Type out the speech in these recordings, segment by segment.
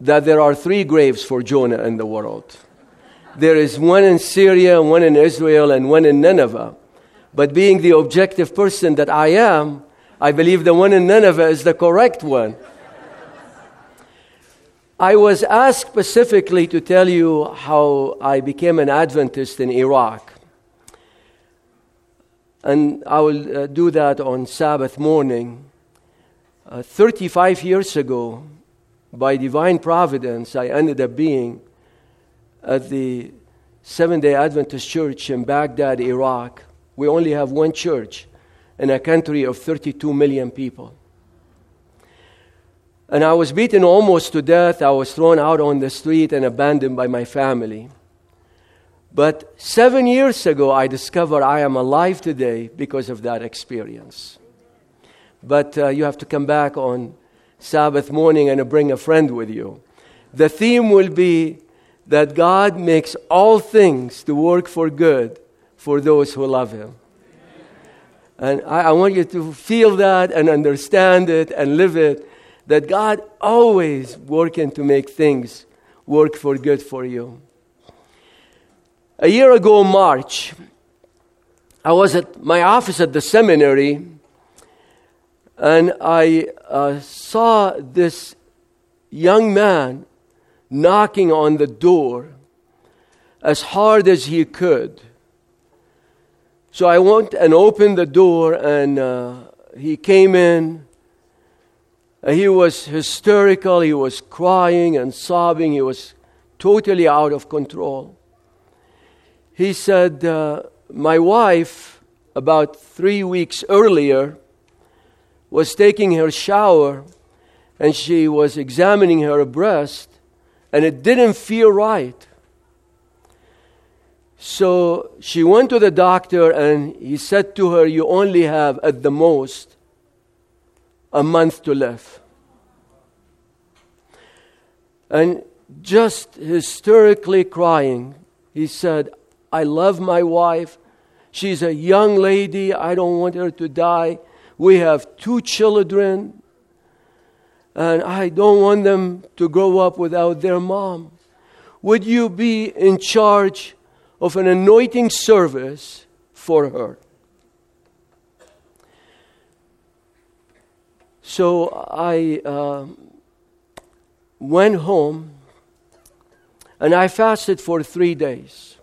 that there are three graves for Jonah in the world. There is one in Syria, one in Israel, and one in Nineveh. But being the objective person that I am, I believe the one in Nineveh is the correct one. I was asked specifically to tell you how I became an Adventist in Iraq. And I will uh, do that on Sabbath morning. Uh, 35 years ago, by divine providence, I ended up being at the Seventh day Adventist Church in Baghdad, Iraq. We only have one church in a country of 32 million people. And I was beaten almost to death. I was thrown out on the street and abandoned by my family. But seven years ago, I discovered I am alive today because of that experience. But uh, you have to come back on Sabbath morning and bring a friend with you. The theme will be that God makes all things to work for good for those who love Him. And I, I want you to feel that and understand it and live it that God always working to make things work for good for you. A year ago, March, I was at my office at the seminary and I uh, saw this young man knocking on the door as hard as he could. So I went and opened the door, and uh, he came in he was hysterical, he was crying and sobbing, he was totally out of control. He said, uh, My wife, about three weeks earlier, was taking her shower and she was examining her breast, and it didn't feel right. So she went to the doctor, and he said to her, You only have at the most a month to live. And just hysterically crying, he said, I love my wife. She's a young lady. I don't want her to die. We have two children, and I don't want them to grow up without their mom. Would you be in charge of an anointing service for her? So I uh, went home and I fasted for three days.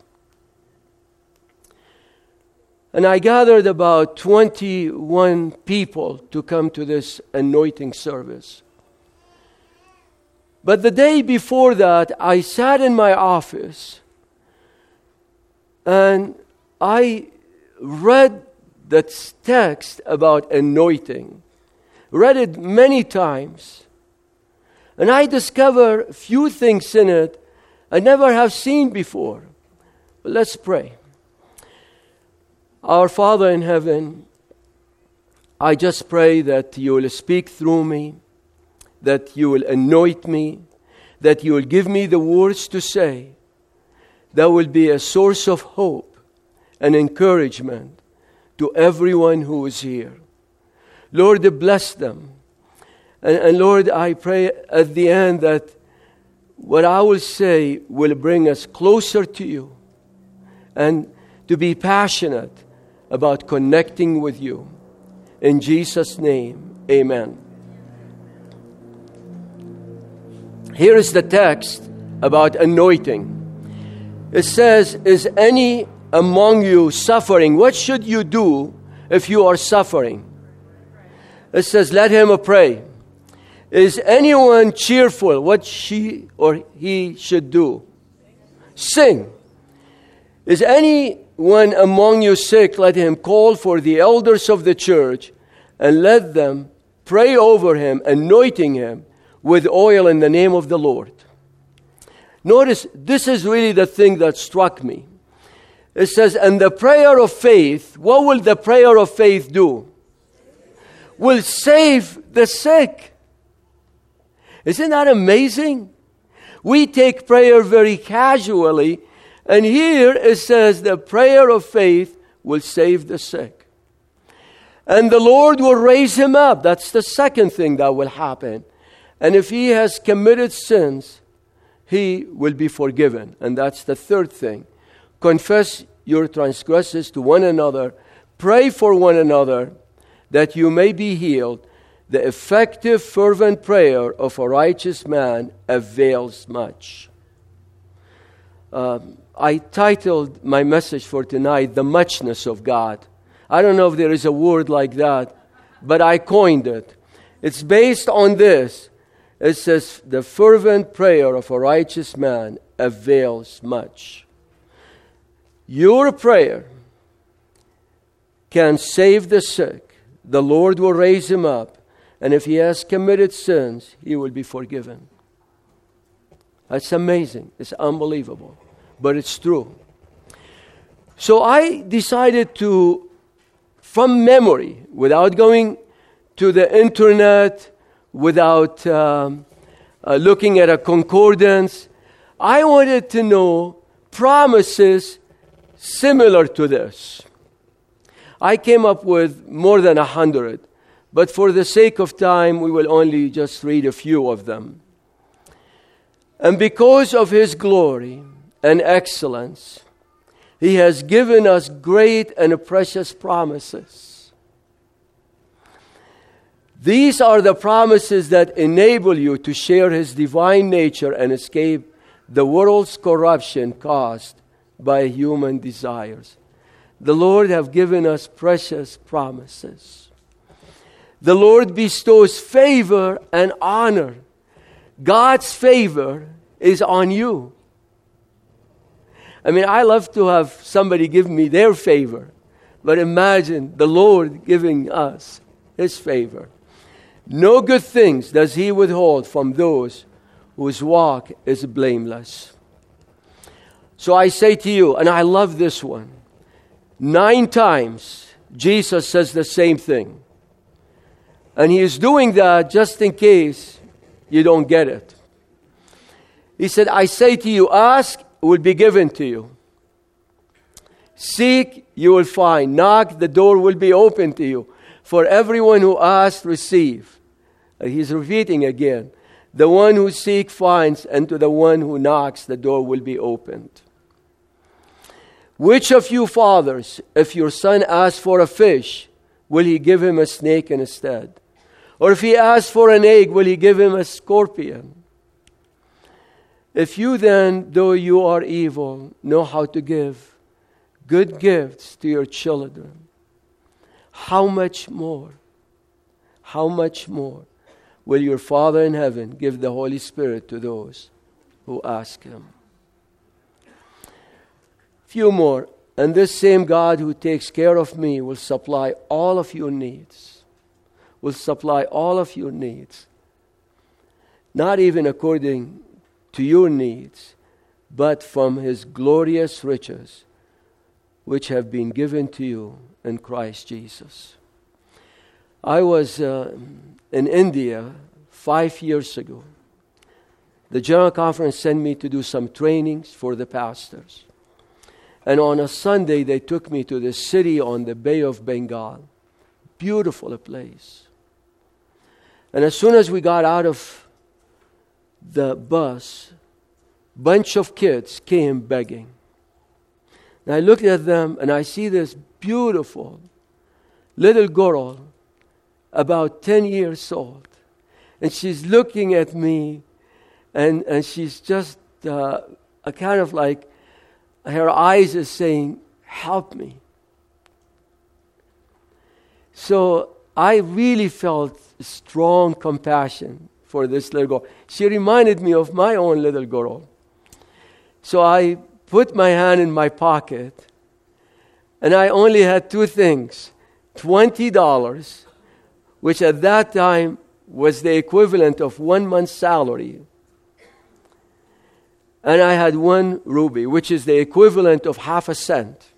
And I gathered about 21 people to come to this anointing service. But the day before that, I sat in my office and I read that text about anointing read it many times, and I discover a few things in it I never have seen before. But let's pray. Our Father in heaven, I just pray that you will speak through me, that you will anoint me, that you will give me the words to say that will be a source of hope and encouragement to everyone who is here. Lord, bless them. And, and Lord, I pray at the end that what I will say will bring us closer to you and to be passionate about connecting with you. In Jesus' name, amen. Here is the text about anointing. It says, Is any among you suffering? What should you do if you are suffering? It says, Let him pray. Is anyone cheerful? What she or he should do? Sing. Is anyone among you sick? Let him call for the elders of the church and let them pray over him, anointing him with oil in the name of the Lord. Notice, this is really the thing that struck me. It says, and the prayer of faith, what will the prayer of faith do? will save the sick. Isn't that amazing? We take prayer very casually, and here it says the prayer of faith will save the sick. And the Lord will raise him up. That's the second thing that will happen. And if he has committed sins, he will be forgiven. And that's the third thing. Confess your transgressions to one another, pray for one another that you may be healed. The effective, fervent prayer of a righteous man avails much. Um, I titled my message for tonight, The Muchness of God. I don't know if there is a word like that, but I coined it. It's based on this. It says, The fervent prayer of a righteous man avails much. Your prayer can save the sick. The Lord will raise him up. And if he has committed sins, he will be forgiven. That's amazing. It's unbelievable. But it's true. So I decided to, from memory, without going to the internet, without um, uh, looking at a concordance, I wanted to know promises similar to this. I came up with more than a hundred, but for the sake of time, we will only just read a few of them. And because of His glory and excellence, He has given us great and precious promises. These are the promises that enable you to share His divine nature and escape the world's corruption caused by human desires. The Lord have given us precious promises. The Lord bestows favor and honor. God's favor is on you. I mean, I love to have somebody give me their favor, but imagine the Lord giving us His favor. No good things does He withhold from those whose walk is blameless. So I say to you, and I love this one nine times Jesus says the same thing. And he is doing that just in case you don't get it. He said, I say to you, ask, will be given to you. Seek, you will find. Knock, the door will be open to you. For everyone who asks, receive. And he's repeating again. The one who seeks finds, and to the one who knocks, the door will be opened. Which of you fathers, if your son asks for a fish, will he give him a snake instead? Or if he asks for an egg, will he give him a scorpion? If you then, though you are evil, know how to give good gifts to your children, how much more, how much more will your Father in heaven give the Holy Spirit to those who ask him? few more. And this same God who takes care of me will supply all of your needs. Will supply all of your needs. Not even according to your needs, but from his glorious riches, which have been given to you in Christ Jesus. I was uh, in India five years ago. The General Conference sent me to do some trainings for the pastors. And on a Sunday, they took me to the city on the Bay of Bengal. Beautiful place. And as soon as we got out of the bus, bunch of kids came begging. And I looked at them and I see this beautiful little girl, about 10 years old. And she's looking at me and, and she's just uh, a kind of like her eyes is saying, Help me. So I really felt strong compassion for this little girl. She reminded me of my own little girl. So I put my hand in my pocket and I only had two things $20, which at that time was the equivalent of one month's salary and I had one rupee, which is the equivalent of half a cent.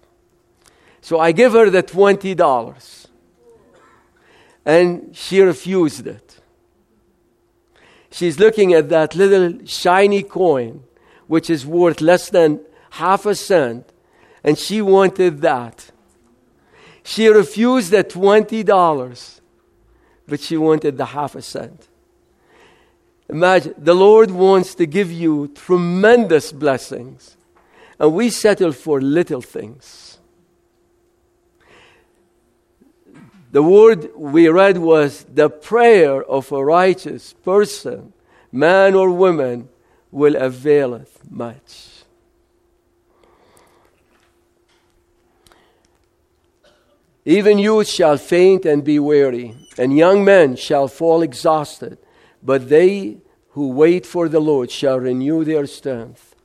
So I give her the $20. And she refused it. She's looking at that little shiny coin, which is worth less than half a cent, and she wanted that. She refused the $20, but she wanted the half a cent. Imagine, the Lord wants to give you tremendous blessings, and we settle for little things. The word we read was the prayer of a righteous person, man or woman, will availeth much. Even youth shall faint and be weary, and young men shall fall exhausted. But they who wait for the Lord shall renew their strength.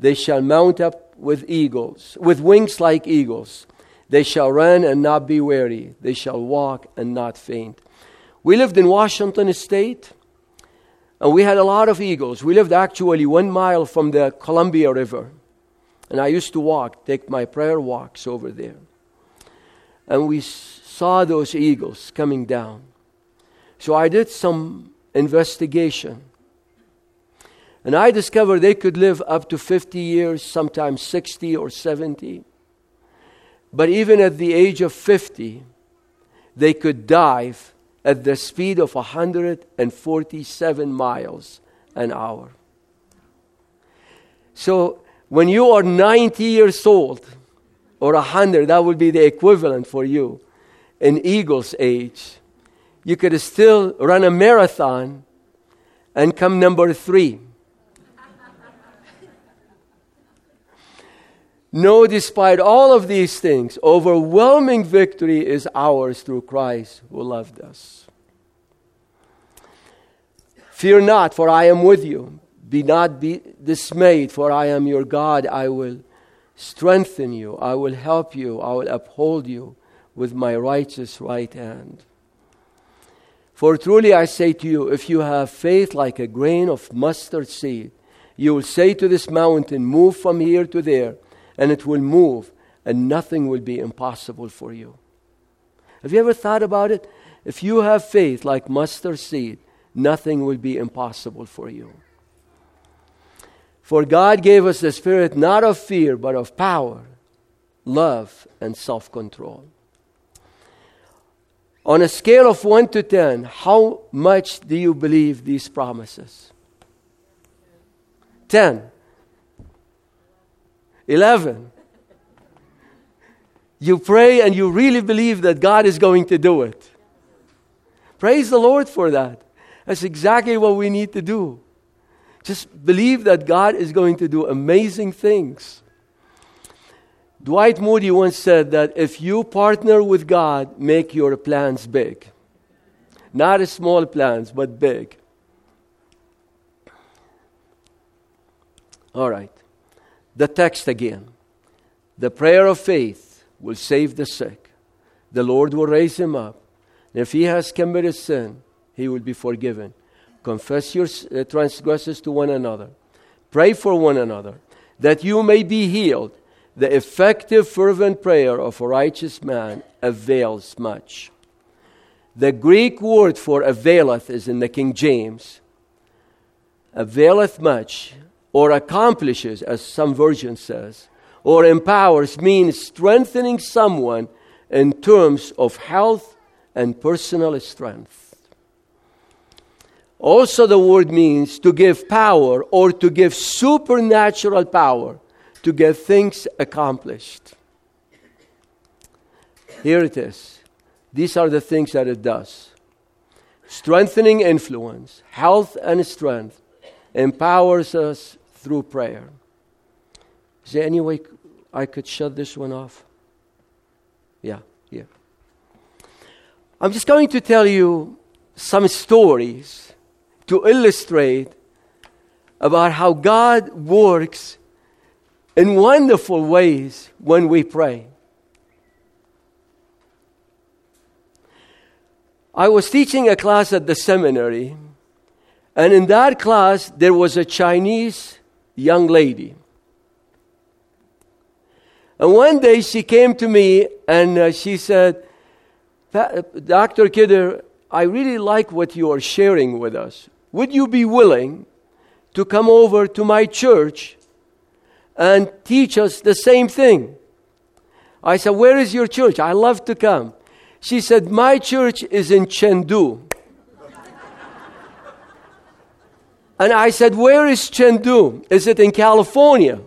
They shall mount up with eagles, with wings like eagles. They shall run and not be weary. They shall walk and not faint. We lived in Washington State, and we had a lot of eagles. We lived actually one mile from the Columbia River. And I used to walk, take my prayer walks over there. And we saw those eagles coming down. So I did some investigation. And I discovered they could live up to 50 years, sometimes 60 or 70. But even at the age of 50, they could dive at the speed of 147 miles an hour. So when you are 90 years old or 100, that would be the equivalent for you an eagle's age you could still run a marathon and come number three. No, despite all of these things, overwhelming victory is ours through Christ who loved us. Fear not, for I am with you. Be not be dismayed, for I am your God. I will strengthen you. I will help you. I will uphold you with my righteous right hand. For truly I say to you, if you have faith like a grain of mustard seed, you will say to this mountain, Move from here to there, and it will move, and nothing will be impossible for you. Have you ever thought about it? If you have faith like mustard seed, nothing will be impossible for you. For God gave us the Spirit not of fear, but of power, love, and self control. On a scale of 1 to 10, how much do you believe these promises? 10. 11. You pray and you really believe that God is going to do it. Praise the Lord for that. That's exactly what we need to do. Just believe that God is going to do amazing things. Dwight Moody once said that if you partner with God, make your plans big. Not small plans, but big. All right. The text again. The prayer of faith will save the sick. The Lord will raise him up. And if he has committed sin, he will be forgiven. Confess your uh, transgressions to one another. Pray for one another that you may be healed. The effective, fervent prayer of a righteous man avails much. The Greek word for availeth is in the King James. Availeth much, or accomplishes, as some version says, or empowers means strengthening someone in terms of health and personal strength. Also, the word means to give power or to give supernatural power to get things accomplished. Here it is. These are the things that it does strengthening influence, health and strength, empowers us through prayer. Is there any way I could shut this one off? Yeah, yeah. I'm just going to tell you some stories to illustrate about how God works in wonderful ways when we pray. I was teaching a class at the seminary, and in that class, there was a Chinese young lady. And one day she came to me and uh, she said, Dr. Kidder, I really like what you are sharing with us. Would you be willing to come over to my church and teach us the same thing. I said, Where is your church? I love to come. She said, My church is in Chengdu. And I said, Where is Chengdu? Is it in California?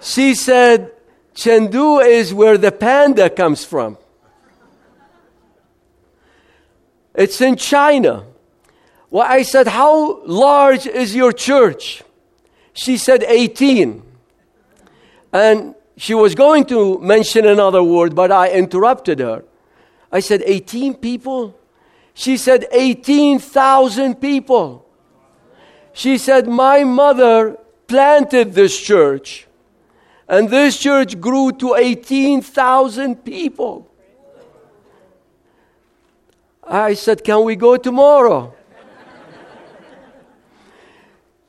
She said, Chengdu is where the panda comes from. It's in China. Well, I said, How large is your church? She said, 18. And she was going to mention another word, but I interrupted her. I said, 18 people? She said, 18,000 people. She said, My mother planted this church, and this church grew to 18,000 people. I said, Can we go tomorrow?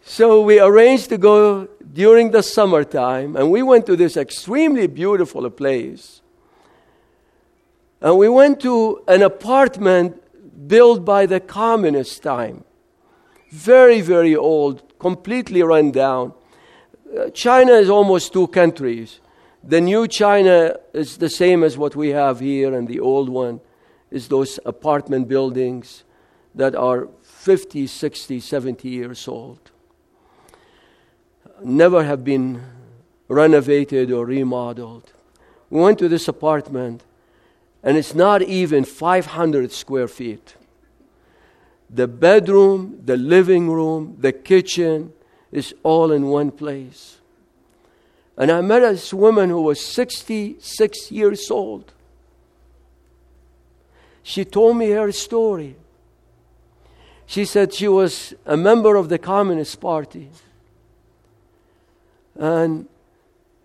so we arranged to go during the summertime, and we went to this extremely beautiful place. And we went to an apartment built by the communist time. Very, very old, completely run down. Uh, China is almost two countries. The new China is the same as what we have here, and the old one is those apartment buildings that are 50, 60, 70 years old. Never have been renovated or remodeled. We went to this apartment, and it's not even 500 square feet. The bedroom, the living room, the kitchen is all in one place. And I met this woman who was 66 years old. She told me her story. She said she was a member of the Communist Party. And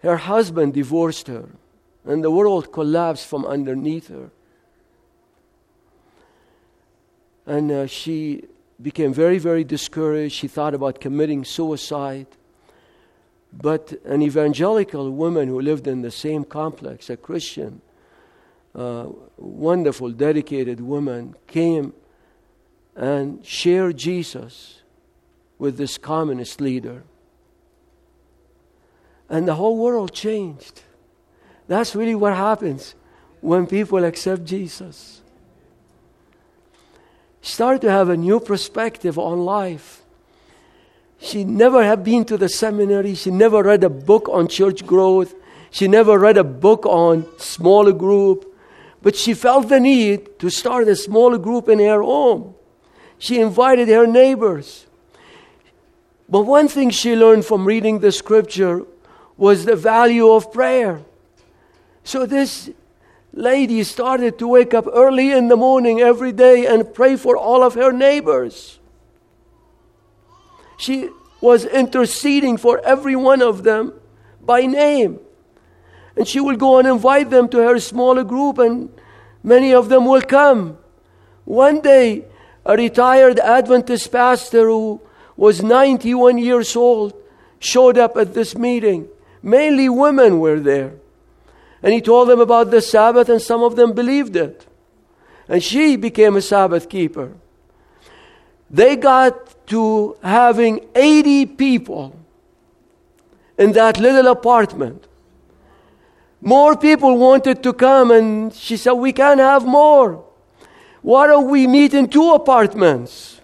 her husband divorced her, and the world collapsed from underneath her. And uh, she became very, very discouraged. She thought about committing suicide. But an evangelical woman who lived in the same complex, a Christian, uh, wonderful, dedicated woman came and shared Jesus with this communist leader. And the whole world changed. That's really what happens when people accept Jesus. Start to have a new perspective on life. She never had been to the seminary. She never read a book on church growth. She never read a book on smaller group. But she felt the need to start a smaller group in her home. She invited her neighbors. But one thing she learned from reading the scripture was the value of prayer. So this lady started to wake up early in the morning every day and pray for all of her neighbors. She was interceding for every one of them by name. And she will go and invite them to her smaller group, and many of them will come. One day, a retired Adventist pastor who was 91 years old showed up at this meeting. Mainly women were there. And he told them about the Sabbath, and some of them believed it. And she became a Sabbath keeper. They got to having 80 people in that little apartment. More people wanted to come, and she said, We can't have more. Why don't we meet in two apartments?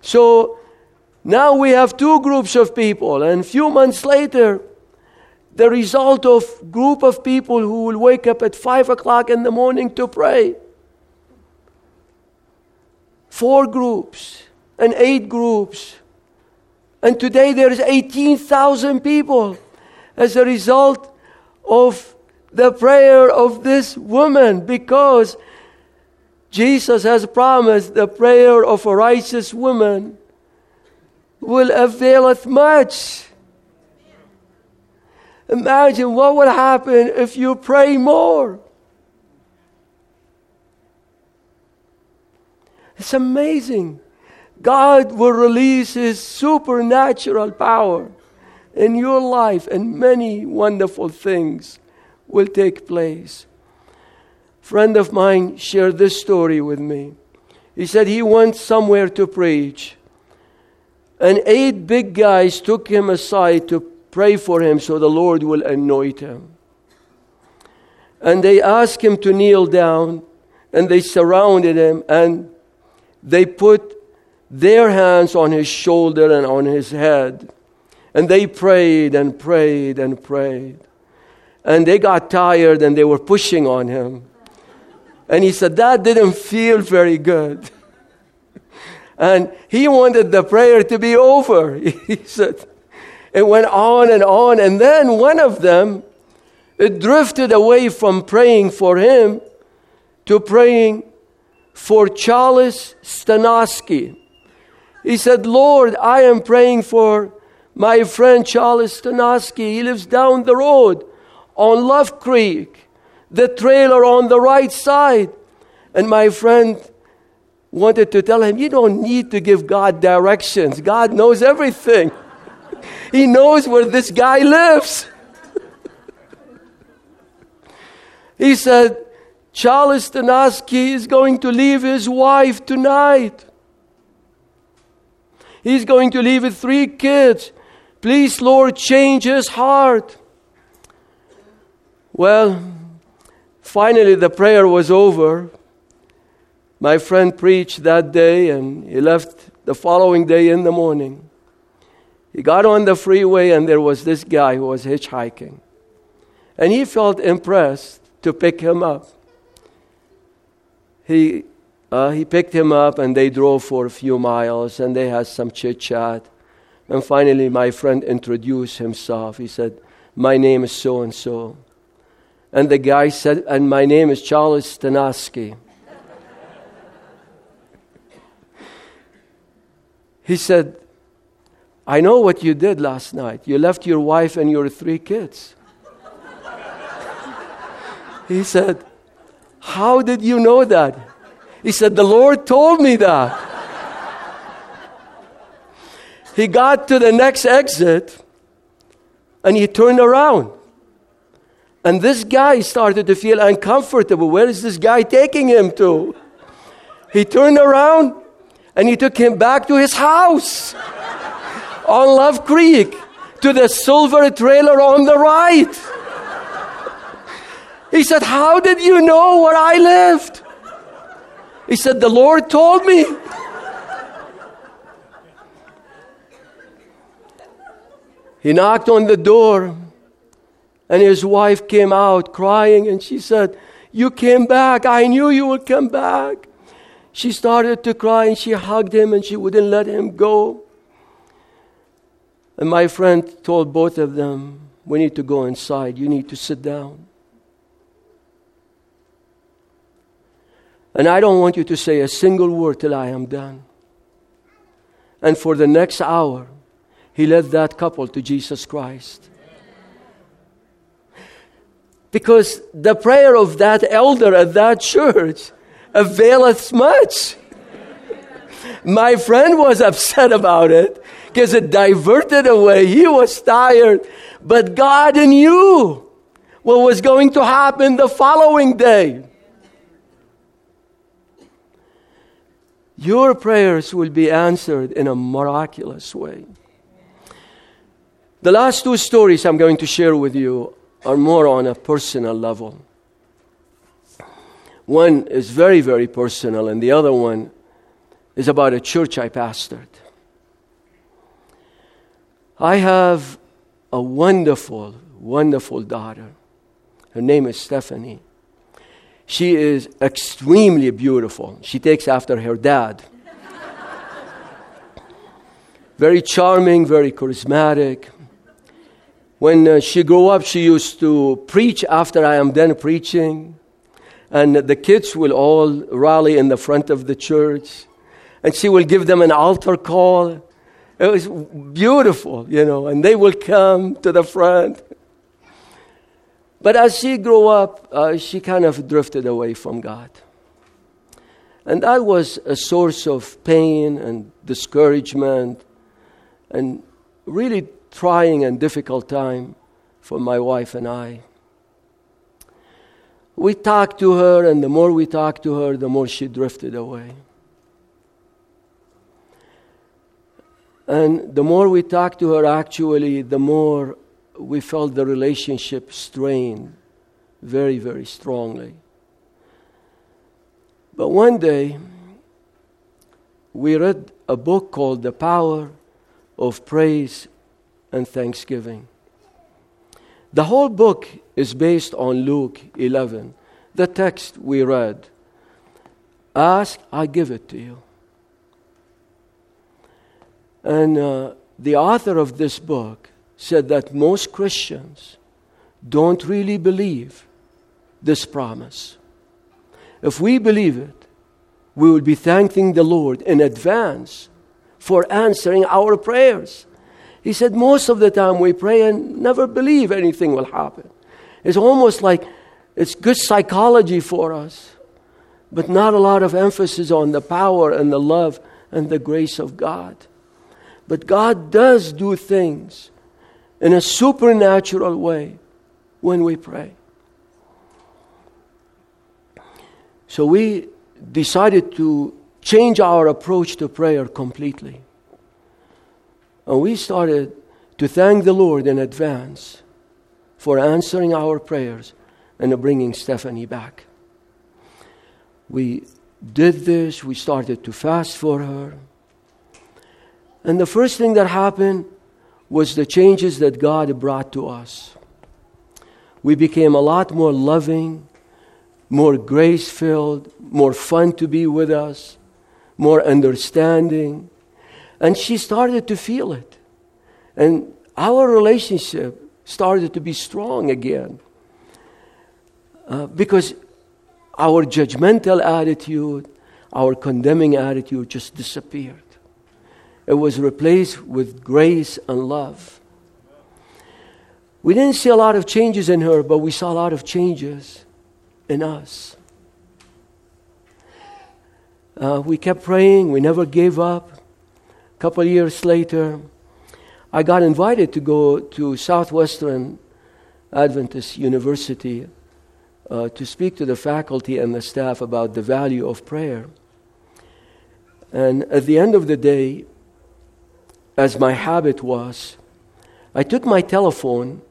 So now we have two groups of people, and a few months later, the result of group of people who will wake up at five o'clock in the morning to pray. Four groups and eight groups. And today there's 18,000 people as a result of the prayer of this woman because Jesus has promised the prayer of a righteous woman will availeth much. Imagine what would happen if you pray more. It's amazing. God will release His supernatural power in your life, and many wonderful things will take place. A friend of mine shared this story with me. He said he went somewhere to preach, and eight big guys took him aside to pray for him so the Lord will anoint him. And they asked him to kneel down, and they surrounded him, and they put their hands on his shoulder and on his head. And they prayed and prayed and prayed. And they got tired and they were pushing on him. And he said, That didn't feel very good. and he wanted the prayer to be over. he said, It went on and on. And then one of them, it drifted away from praying for him to praying for Charles Stanaski. He said, Lord, I am praying for my friend Charles Stanaski. He lives down the road on Love Creek, the trailer on the right side. And my friend wanted to tell him, You don't need to give God directions. God knows everything. He knows where this guy lives. he said, Charles Stanaski is going to leave his wife tonight. He's going to leave with three kids. Please, Lord, change his heart. Well, finally, the prayer was over. My friend preached that day and he left the following day in the morning. He got on the freeway and there was this guy who was hitchhiking. And he felt impressed to pick him up he, uh, he picked him up and they drove for a few miles and they had some chit chat. And finally, my friend introduced himself. He said, My name is so and so. And the guy said, And my name is Charles Stanaski. he said, I know what you did last night. You left your wife and your three kids. he said, how did you know that? He said, The Lord told me that. he got to the next exit and he turned around. And this guy started to feel uncomfortable. Where is this guy taking him to? He turned around and he took him back to his house on Love Creek to the silver trailer on the right. He said, How did you know where I lived? He said, The Lord told me. he knocked on the door, and his wife came out crying, and she said, You came back. I knew you would come back. She started to cry, and she hugged him, and she wouldn't let him go. And my friend told both of them, We need to go inside. You need to sit down. And I don't want you to say a single word till I am done. And for the next hour, he led that couple to Jesus Christ. Because the prayer of that elder at that church availeth much. My friend was upset about it because it diverted away. He was tired. But God knew what was going to happen the following day. your prayers will be answered in a miraculous way. The last two stories I'm going to share with you are more on a personal level. One is very, very personal, and the other one is about a church I pastored. I have a wonderful, wonderful daughter. Her name is Stephanie. She is extremely beautiful. She takes after her dad. very charming, very charismatic. When uh, she grew up, she used to preach after I am done preaching. And the kids will all rally in the front of the church. And she will give them an altar call. It was beautiful, you know, and they will come to the front. But as she grew up, uh, she kind of drifted away from God. And that was a source of pain and discouragement and really trying and difficult time for my wife and I. We talked to her, and the more we talked to her, the more she drifted away. And the more we talked to her, actually, the more we felt the relationship strained very, very strongly. But one day, we read a book called The Power of Praise and Thanksgiving. The whole book is based on Luke 11, the text we read. Ask, I give it to you. And uh, the author of this book said that most Christians don't really believe this promise. If we believe it, we will be thanking the Lord in advance for answering our prayers. He said, Most of the time we pray and never believe anything will happen. It's almost like it's good psychology for us, but not a lot of emphasis on the power and the love and the grace of God. But God does do things in a supernatural way when we pray. So we decided to change our approach to prayer completely. And we started to thank the Lord in advance for answering our prayers and bringing Stephanie back. We did this, we started to fast for her. And the first thing that happened was the changes that God brought to us. We became a lot more loving, more grace filled, more fun to be with us, more understanding. And she started to feel it. And our relationship started to be strong again. Uh, because our judgmental attitude, our condemning attitude just disappeared. It was replaced with grace and love. We didn't see a lot of changes in her, but we saw a lot of changes in us. Uh, we kept praying, we never gave up. A couple years later, I got invited to go to Southwestern Adventist University uh, to speak to the faculty and the staff about the value of prayer. And at the end of the day, as my habit was, I took my telephone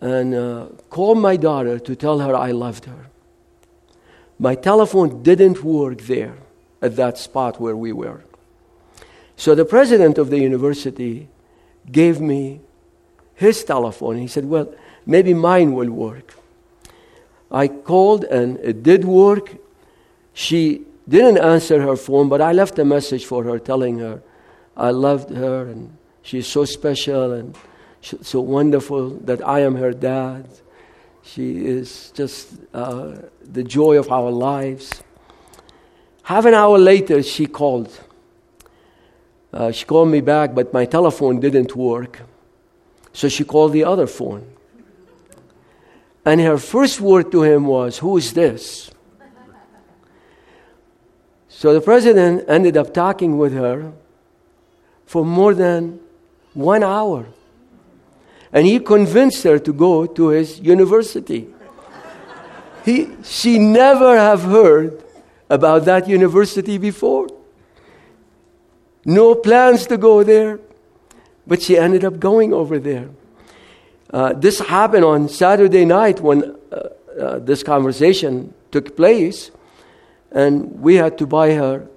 and uh, called my daughter to tell her I loved her. My telephone didn't work there at that spot where we were. So the president of the university gave me his telephone. He said, Well, maybe mine will work. I called and it did work. She didn't answer her phone, but I left a message for her telling her I loved her and she's so special and so wonderful that I am her dad. She is just uh, the joy of our lives. Half an hour later, she called. Uh, she called me back, but my telephone didn't work. So she called the other phone. And her first word to him was, Who is this? So the president ended up talking with her for more than one hour. And he convinced her to go to his university. He, she never have heard about that university before. No plans to go there, but she ended up going over there. Uh, this happened on Saturday night when uh, uh, this conversation took place, and we had to buy her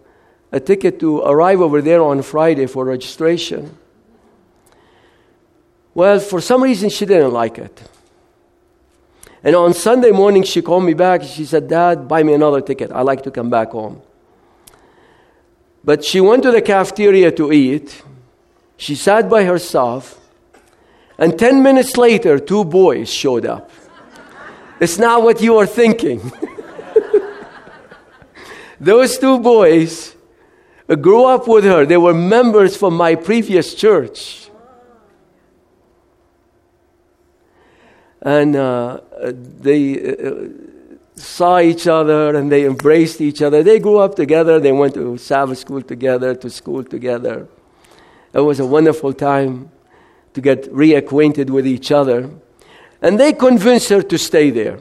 a ticket to arrive over there on Friday for registration. Well, for some reason, she didn't like it. And on Sunday morning, she called me back. She said, Dad, buy me another ticket. I like to come back home. But she went to the cafeteria to eat. She sat by herself. And 10 minutes later, two boys showed up. it's not what you are thinking. Those two boys grew up with her. They were members from my previous church. and uh, they uh, saw each other and they embraced each other. They grew up together. They went to Sabbath school together, to school together. It was a wonderful time to get reacquainted with each other. And they convinced her to stay there.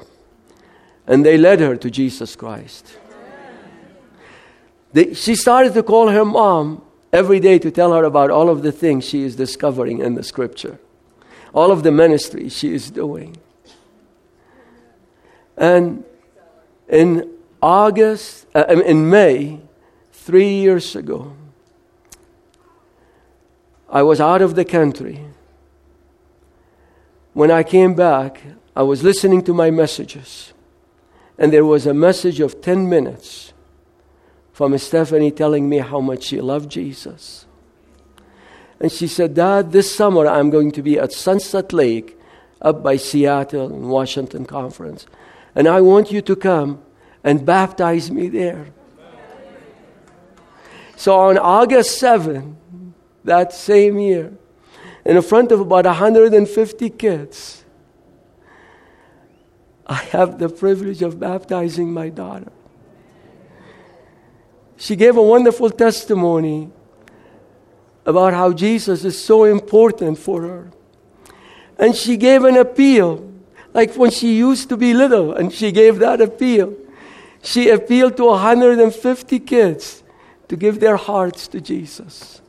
And they led her to Jesus Christ. She started to call her mom every day to tell her about all of the things she is discovering in the scripture all of the ministry she is doing. And in August, uh, in May, three years ago, I was out of the country. When I came back, I was listening to my messages, and there was a message of 10 minutes from Stephanie telling me how much she loved Jesus. And she said, Dad, this summer I'm going to be at Sunset Lake up by Seattle and Washington Conference. And I want you to come and baptize me there. So on August 7, that same year, in front of about 150 kids, I have the privilege of baptizing my daughter. She gave a wonderful testimony about how Jesus is so important for her. And she gave an appeal, like when she used to be little, and she gave that appeal. She appealed to 150 kids to give their hearts to Jesus.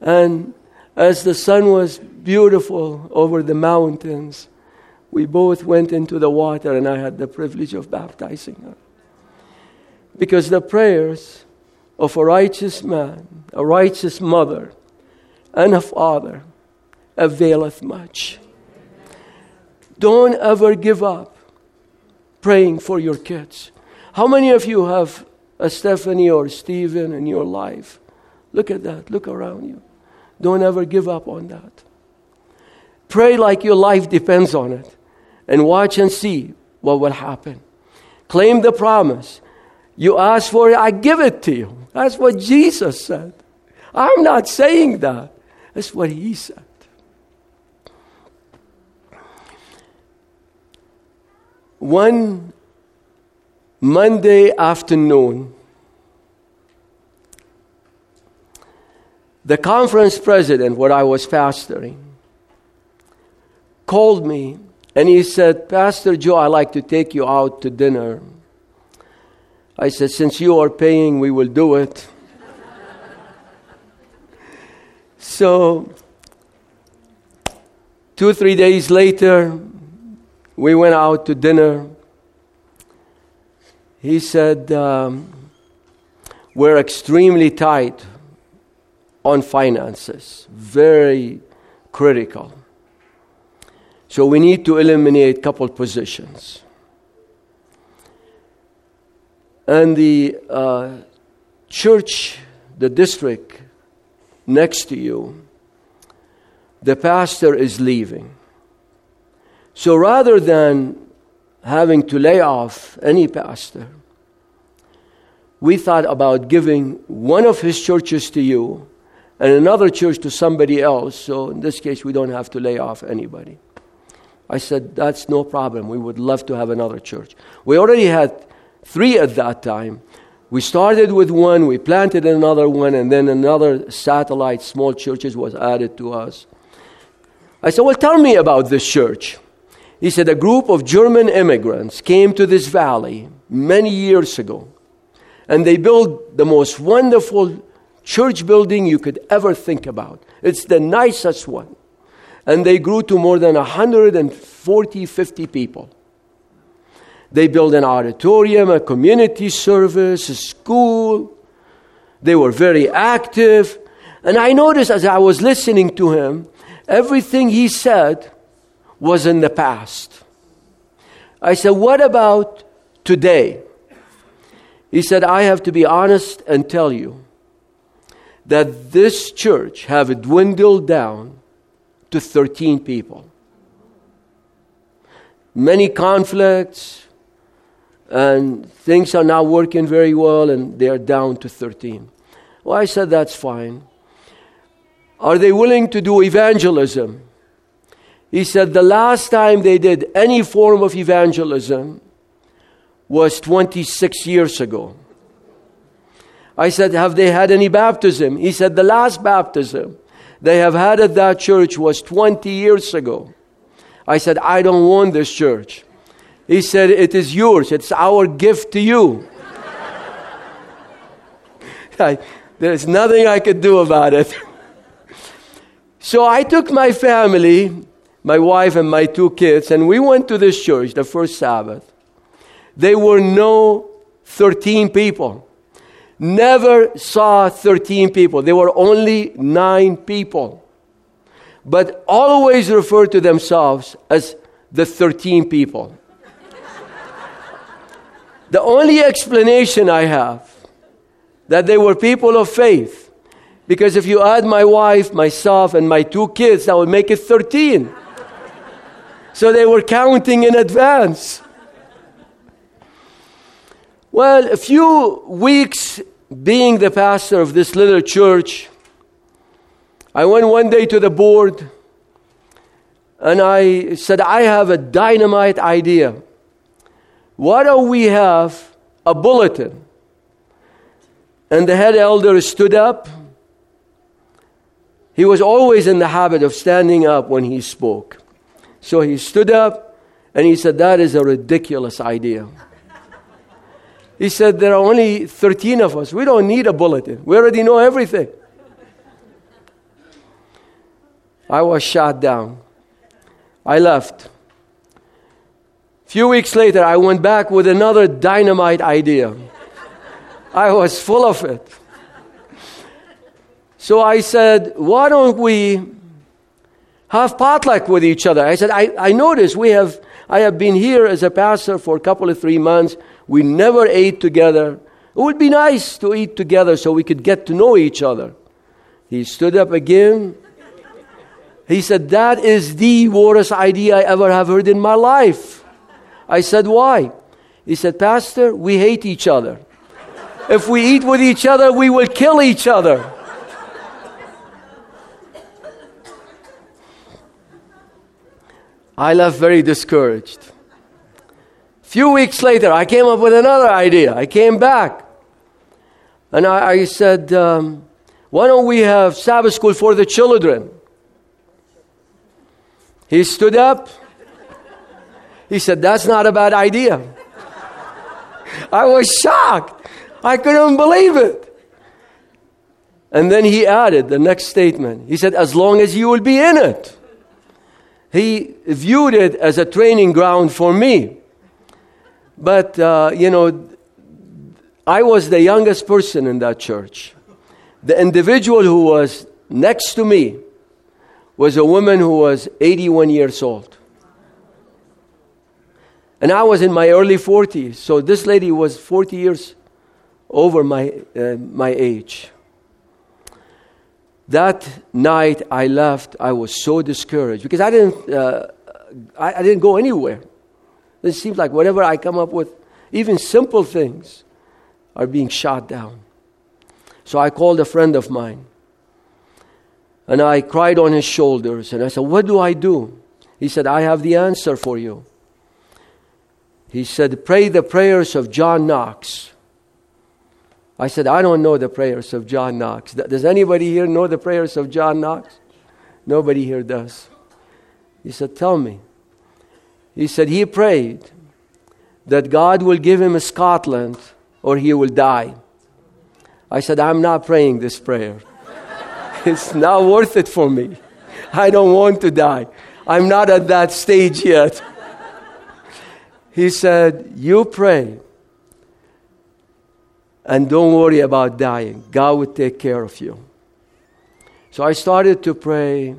And as the sun was beautiful over the mountains, we both went into the water, and I had the privilege of baptizing her. Because the prayers of a righteous man, a righteous mother, and a father availeth much. Don't ever give up praying for your kids. How many of you have a Stephanie or Stephen in your life? Look at that. Look around you. Don't ever give up on that. Pray like your life depends on it and watch and see what will happen. Claim the promise. You ask for it, I give it to you. That's what Jesus said. I'm not saying that. That's what he said. One Monday afternoon, the conference president, where I was pastoring, called me and he said, Pastor Joe, I'd like to take you out to dinner. I said, Since you are paying, we will do it. so, two three days later, we went out to dinner. He said, um, We're extremely tight on finances, very critical. So we need to eliminate couple positions. And the uh, church, the district next to you, the pastor is leaving. So rather than having to lay off any pastor, we thought about giving one of his churches to you and another church to somebody else. So in this case, we don't have to lay off anybody. I said, That's no problem. We would love to have another church. We already had three at that time. We started with one, we planted another one, and then another satellite, small churches, was added to us. I said, Well, tell me about this church. He said, A group of German immigrants came to this valley many years ago, and they built the most wonderful church building you could ever think about. It's the nicest one. And they grew to more than 140, 50 people. They built an auditorium, a community service, a school. They were very active. And I noticed as I was listening to him, everything he said was in the past. I said, What about today? He said, I have to be honest and tell you that this church have dwindled down to 13 people. Many conflicts, and things are not working very well, and they're down to 13. Well, I said, That's fine. Are they willing to do evangelism? He said the last time they did any form of evangelism was 26 years ago. I said, Have they had any baptism? He said, The last baptism they have had at that church was 20 years ago. I said, I don't want this church. He said, It is yours, it's our gift to you. I, there's nothing I could do about it. so I took my family my wife and my two kids, and we went to this church the first Sabbath. There were no 13 people. never saw 13 people. There were only nine people. But always referred to themselves as the 13 people. The only explanation I have that they were people of faith because if you add my wife, myself, and my two kids, that would make it 13. so they were counting in advance. Well, a few weeks being the pastor of this little church, I went one day to the board and I said, I have a dynamite idea. Why don't we have a bulletin? And the head elder stood up. He was always in the habit of standing up when he spoke. So he stood up and he said, That is a ridiculous idea. He said, There are only 13 of us. We don't need a bulletin. We already know everything. I was shot down. I left. Few weeks later, I went back with another dynamite idea. I was full of it. So I said, Why don't we have potluck with each other? I said, I, I noticed we have, I have been here as a pastor for a couple of three months. We never ate together. It would be nice to eat together so we could get to know each other. He stood up again. He said, That is the worst idea I ever have heard in my life. I said, Why? He said, Pastor, we hate each other. If we eat with each other, we will kill each other. I left very discouraged few weeks later, I came up with another idea. I came back. And I, I said, um, why don't we have Sabbath school for the children? He stood up. He said, That's not a bad idea. I was shocked. I couldn't believe it. And then he added the next statement. He said, As long as you will be in it. He viewed it as a training ground for me. But, uh, you know, I was the youngest person in that church. The individual who was next to me was a woman who was 81 years old. And I was in my early 40s, so this lady was 40 years over my, uh, my age. That night I left, I was so discouraged because I didn't, uh, I, I didn't go anywhere. It seems like whatever I come up with, even simple things, are being shot down. So I called a friend of mine. And I cried on his shoulders. And I said, What do I do? He said, I have the answer for you. He said, Pray the prayers of John Knox. I said, I don't know the prayers of John Knox. Does anybody here know the prayers of John Knox? Nobody here does. He said, Tell me. He said he prayed that God will give him Scotland or he will die. I said, I'm not praying this prayer. it's not worth it for me. I don't want to die. I'm not at that stage yet. He said, You pray and don't worry about dying. God will take care of you. So I started to pray.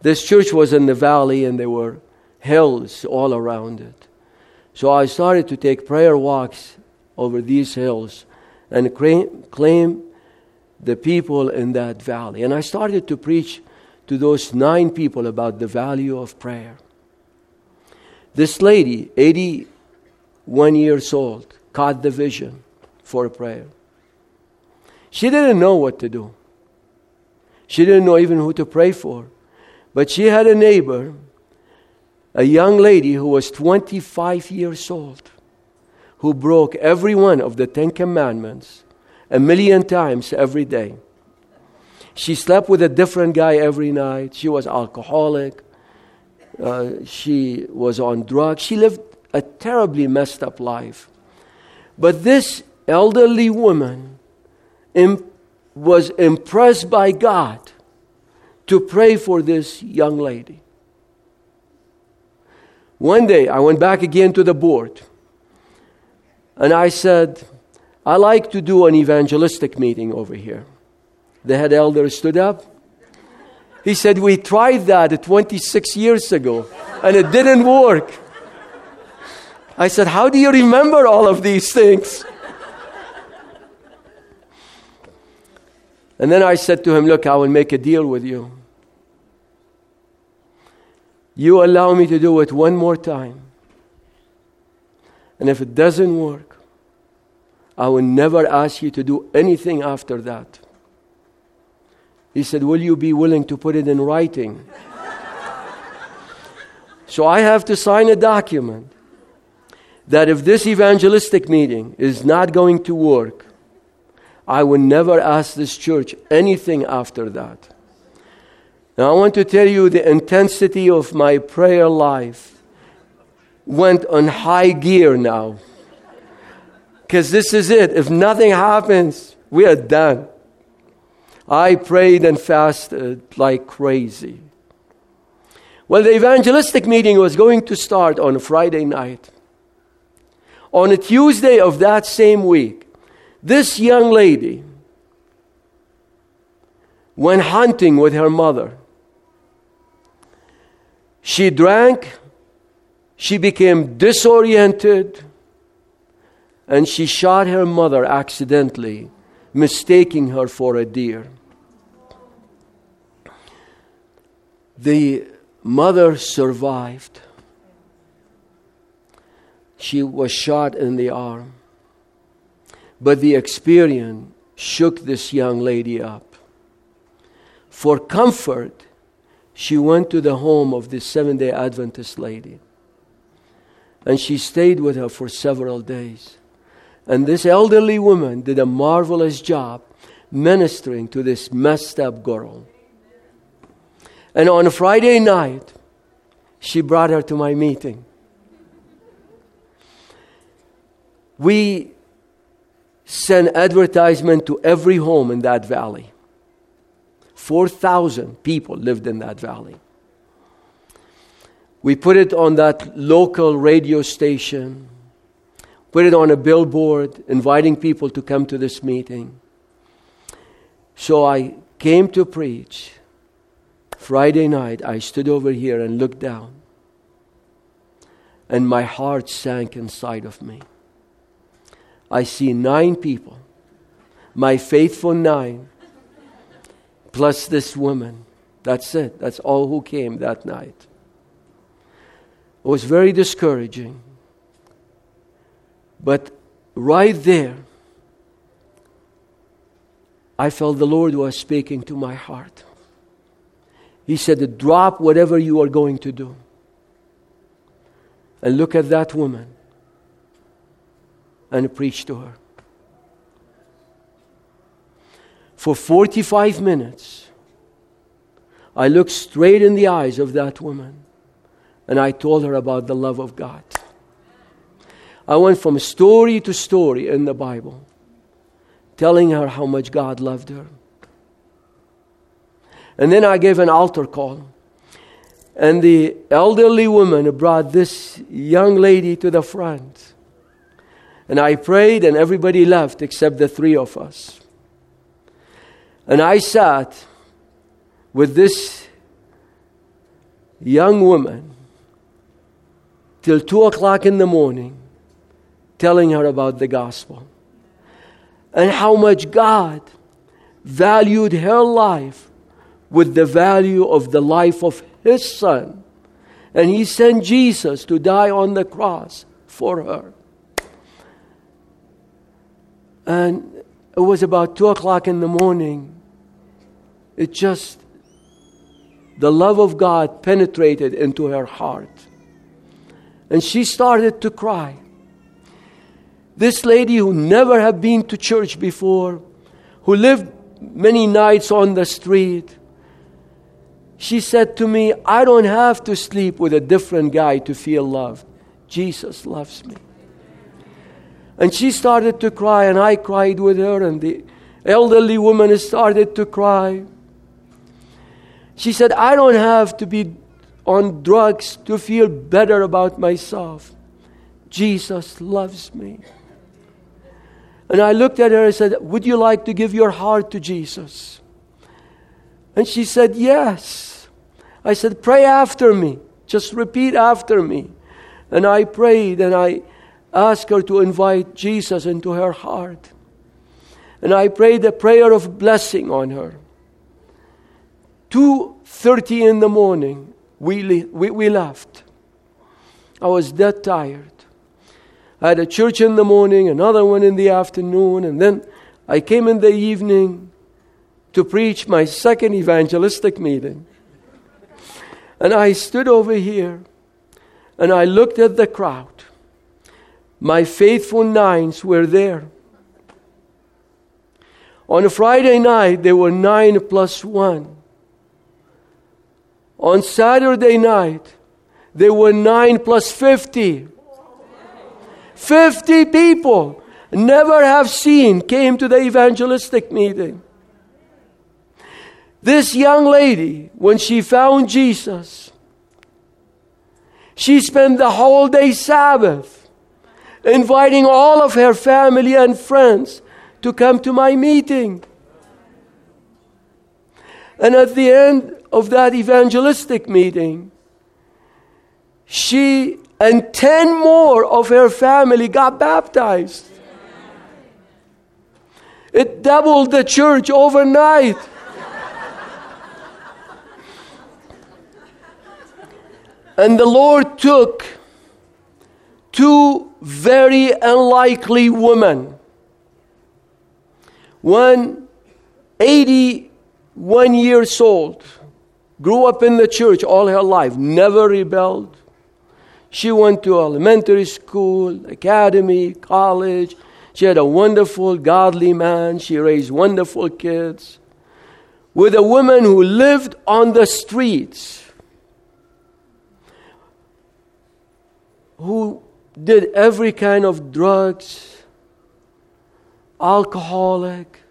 This church was in the valley and there were hills all around it. So I started to take prayer walks over these hills and claim the people in that valley. And I started to preach to those nine people about the value of prayer. This lady, 81 years old, caught the vision for a prayer. She didn't know what to do. She didn't know even who to pray for. But she had a neighbor a young lady who was 25 years old who broke every one of the Ten Commandments a million times every day. She slept with a different guy every night. She was alcoholic. Uh, she was on drugs. She lived a terribly messed up life. But this elderly woman imp- was impressed by God to pray for this young lady. One day I went back again to the board and I said, I like to do an evangelistic meeting over here. The head elder stood up. He said, We tried that 26 years ago and it didn't work. I said, How do you remember all of these things? And then I said to him, Look, I will make a deal with you. You allow me to do it one more time. And if it doesn't work, I will never ask you to do anything after that. He said, Will you be willing to put it in writing? so I have to sign a document that if this evangelistic meeting is not going to work, I will never ask this church anything after that. Now, I want to tell you the intensity of my prayer life went on high gear now. Because this is it. If nothing happens, we are done. I prayed and fasted like crazy. Well, the evangelistic meeting was going to start on Friday night. On a Tuesday of that same week, this young lady went hunting with her mother. She drank, she became disoriented, and she shot her mother accidentally, mistaking her for a deer. The mother survived. She was shot in the arm. But the experience shook this young lady up. For comfort, she went to the home of this Seventh day Adventist lady. And she stayed with her for several days. And this elderly woman did a marvelous job ministering to this messed up girl. And on a Friday night, she brought her to my meeting. We sent advertisement to every home in that valley. 4,000 people lived in that valley. We put it on that local radio station, put it on a billboard, inviting people to come to this meeting. So I came to preach. Friday night, I stood over here and looked down, and my heart sank inside of me. I see nine people, my faithful nine, plus this woman. That's it. That's all who came that night. It was very discouraging. But right there, I felt the Lord was speaking to my heart. He said, Drop whatever you are going to do. And look at that woman and preach to her. For 45 minutes, I looked straight in the eyes of that woman and I told her about the love of God. I went from story to story in the Bible, telling her how much God loved her. And then I gave an altar call. And the elderly woman brought this young lady to the front. And I prayed, and everybody left except the three of us. And I sat with this young woman till two o'clock in the morning, telling her about the gospel and how much God valued her life with the value of the life of His Son. And He sent Jesus to die on the cross for her. And it was about two o'clock in the morning. It just, the love of God penetrated into her heart. And she started to cry. This lady who never had been to church before, who lived many nights on the street, she said to me, I don't have to sleep with a different guy to feel loved. Jesus loves me. And she started to cry, and I cried with her, and the elderly woman started to cry. She said, I don't have to be on drugs to feel better about myself. Jesus loves me. And I looked at her and said, Would you like to give your heart to Jesus? And she said, Yes. I said, Pray after me. Just repeat after me. And I prayed and I asked her to invite Jesus into her heart. And I prayed a prayer of blessing on her. 2.30 in the morning, we, we, we left. I was that tired. I had a church in the morning, another one in the afternoon, and then I came in the evening to preach my second evangelistic meeting. And I stood over here and I looked at the crowd. My faithful nines were there. On a Friday night, there were nine plus one. On Saturday night, there were nine plus 50. 50 people never have seen came to the evangelistic meeting. This young lady, when she found Jesus, she spent the whole day Sabbath inviting all of her family and friends to come to my meeting. And at the end of that evangelistic meeting, she and 10 more of her family got baptized. It doubled the church overnight. And the Lord took two very unlikely women. One 81 years old, grew up in the church all her life, never rebelled, she went to elementary school, academy, college. She had a wonderful, godly man. She raised wonderful kids. With a woman who lived on the streets, who did every kind of drugs, alcoholic,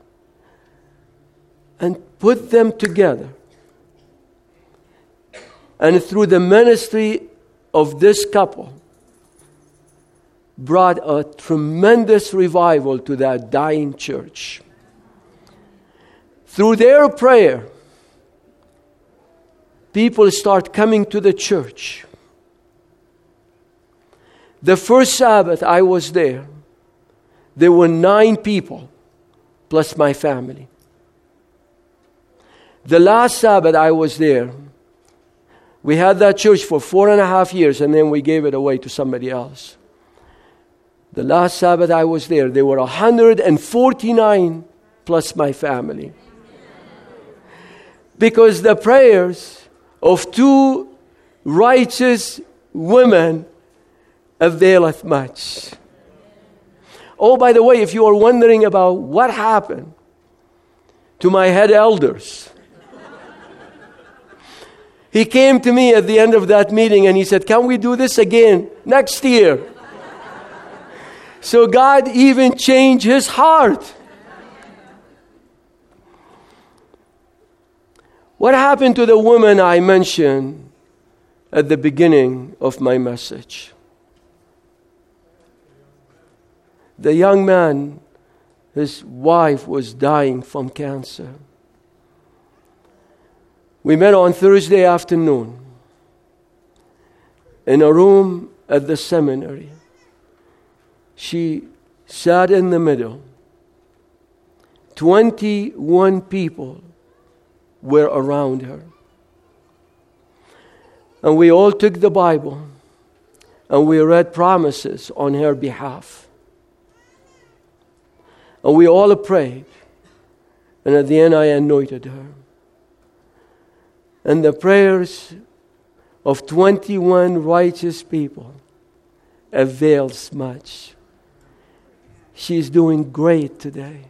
and put them together. And through the ministry of this couple brought a tremendous revival to that dying church. Through their prayer, people start coming to the church. The first Sabbath I was there, there were nine people plus my family. The last Sabbath I was there, we had that church for four and a half years and then we gave it away to somebody else. The last Sabbath I was there, there were 149 plus my family. Because the prayers of two righteous women availeth much. Oh, by the way, if you are wondering about what happened to my head elders, he came to me at the end of that meeting and he said, Can we do this again next year? so God even changed his heart. What happened to the woman I mentioned at the beginning of my message? The young man, his wife was dying from cancer. We met on Thursday afternoon in a room at the seminary. She sat in the middle. 21 people were around her. And we all took the Bible and we read promises on her behalf. And we all prayed. And at the end, I anointed her and the prayers of 21 righteous people avails much. She's doing great today.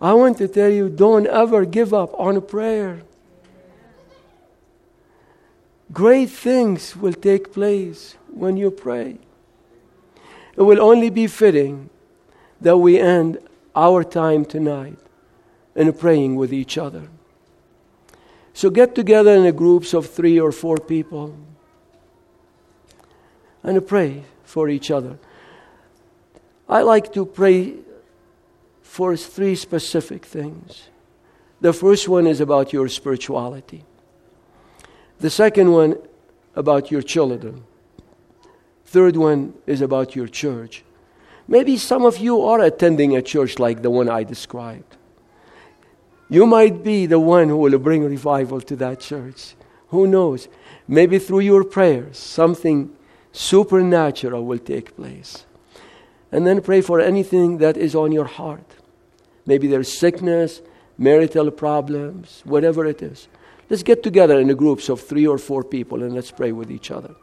I want to tell you don't ever give up on a prayer. Great things will take place when you pray. It will only be fitting that we end our time tonight in praying with each other. So get together in groups of three or four people and pray for each other. I like to pray for three specific things. The first one is about your spirituality. The second one about your children. Third one is about your church. Maybe some of you are attending a church like the one I described. You might be the one who will bring revival to that church. Who knows? Maybe through your prayers, something supernatural will take place. And then pray for anything that is on your heart. Maybe there's sickness, marital problems, whatever it is. Let's get together in groups of three or four people and let's pray with each other.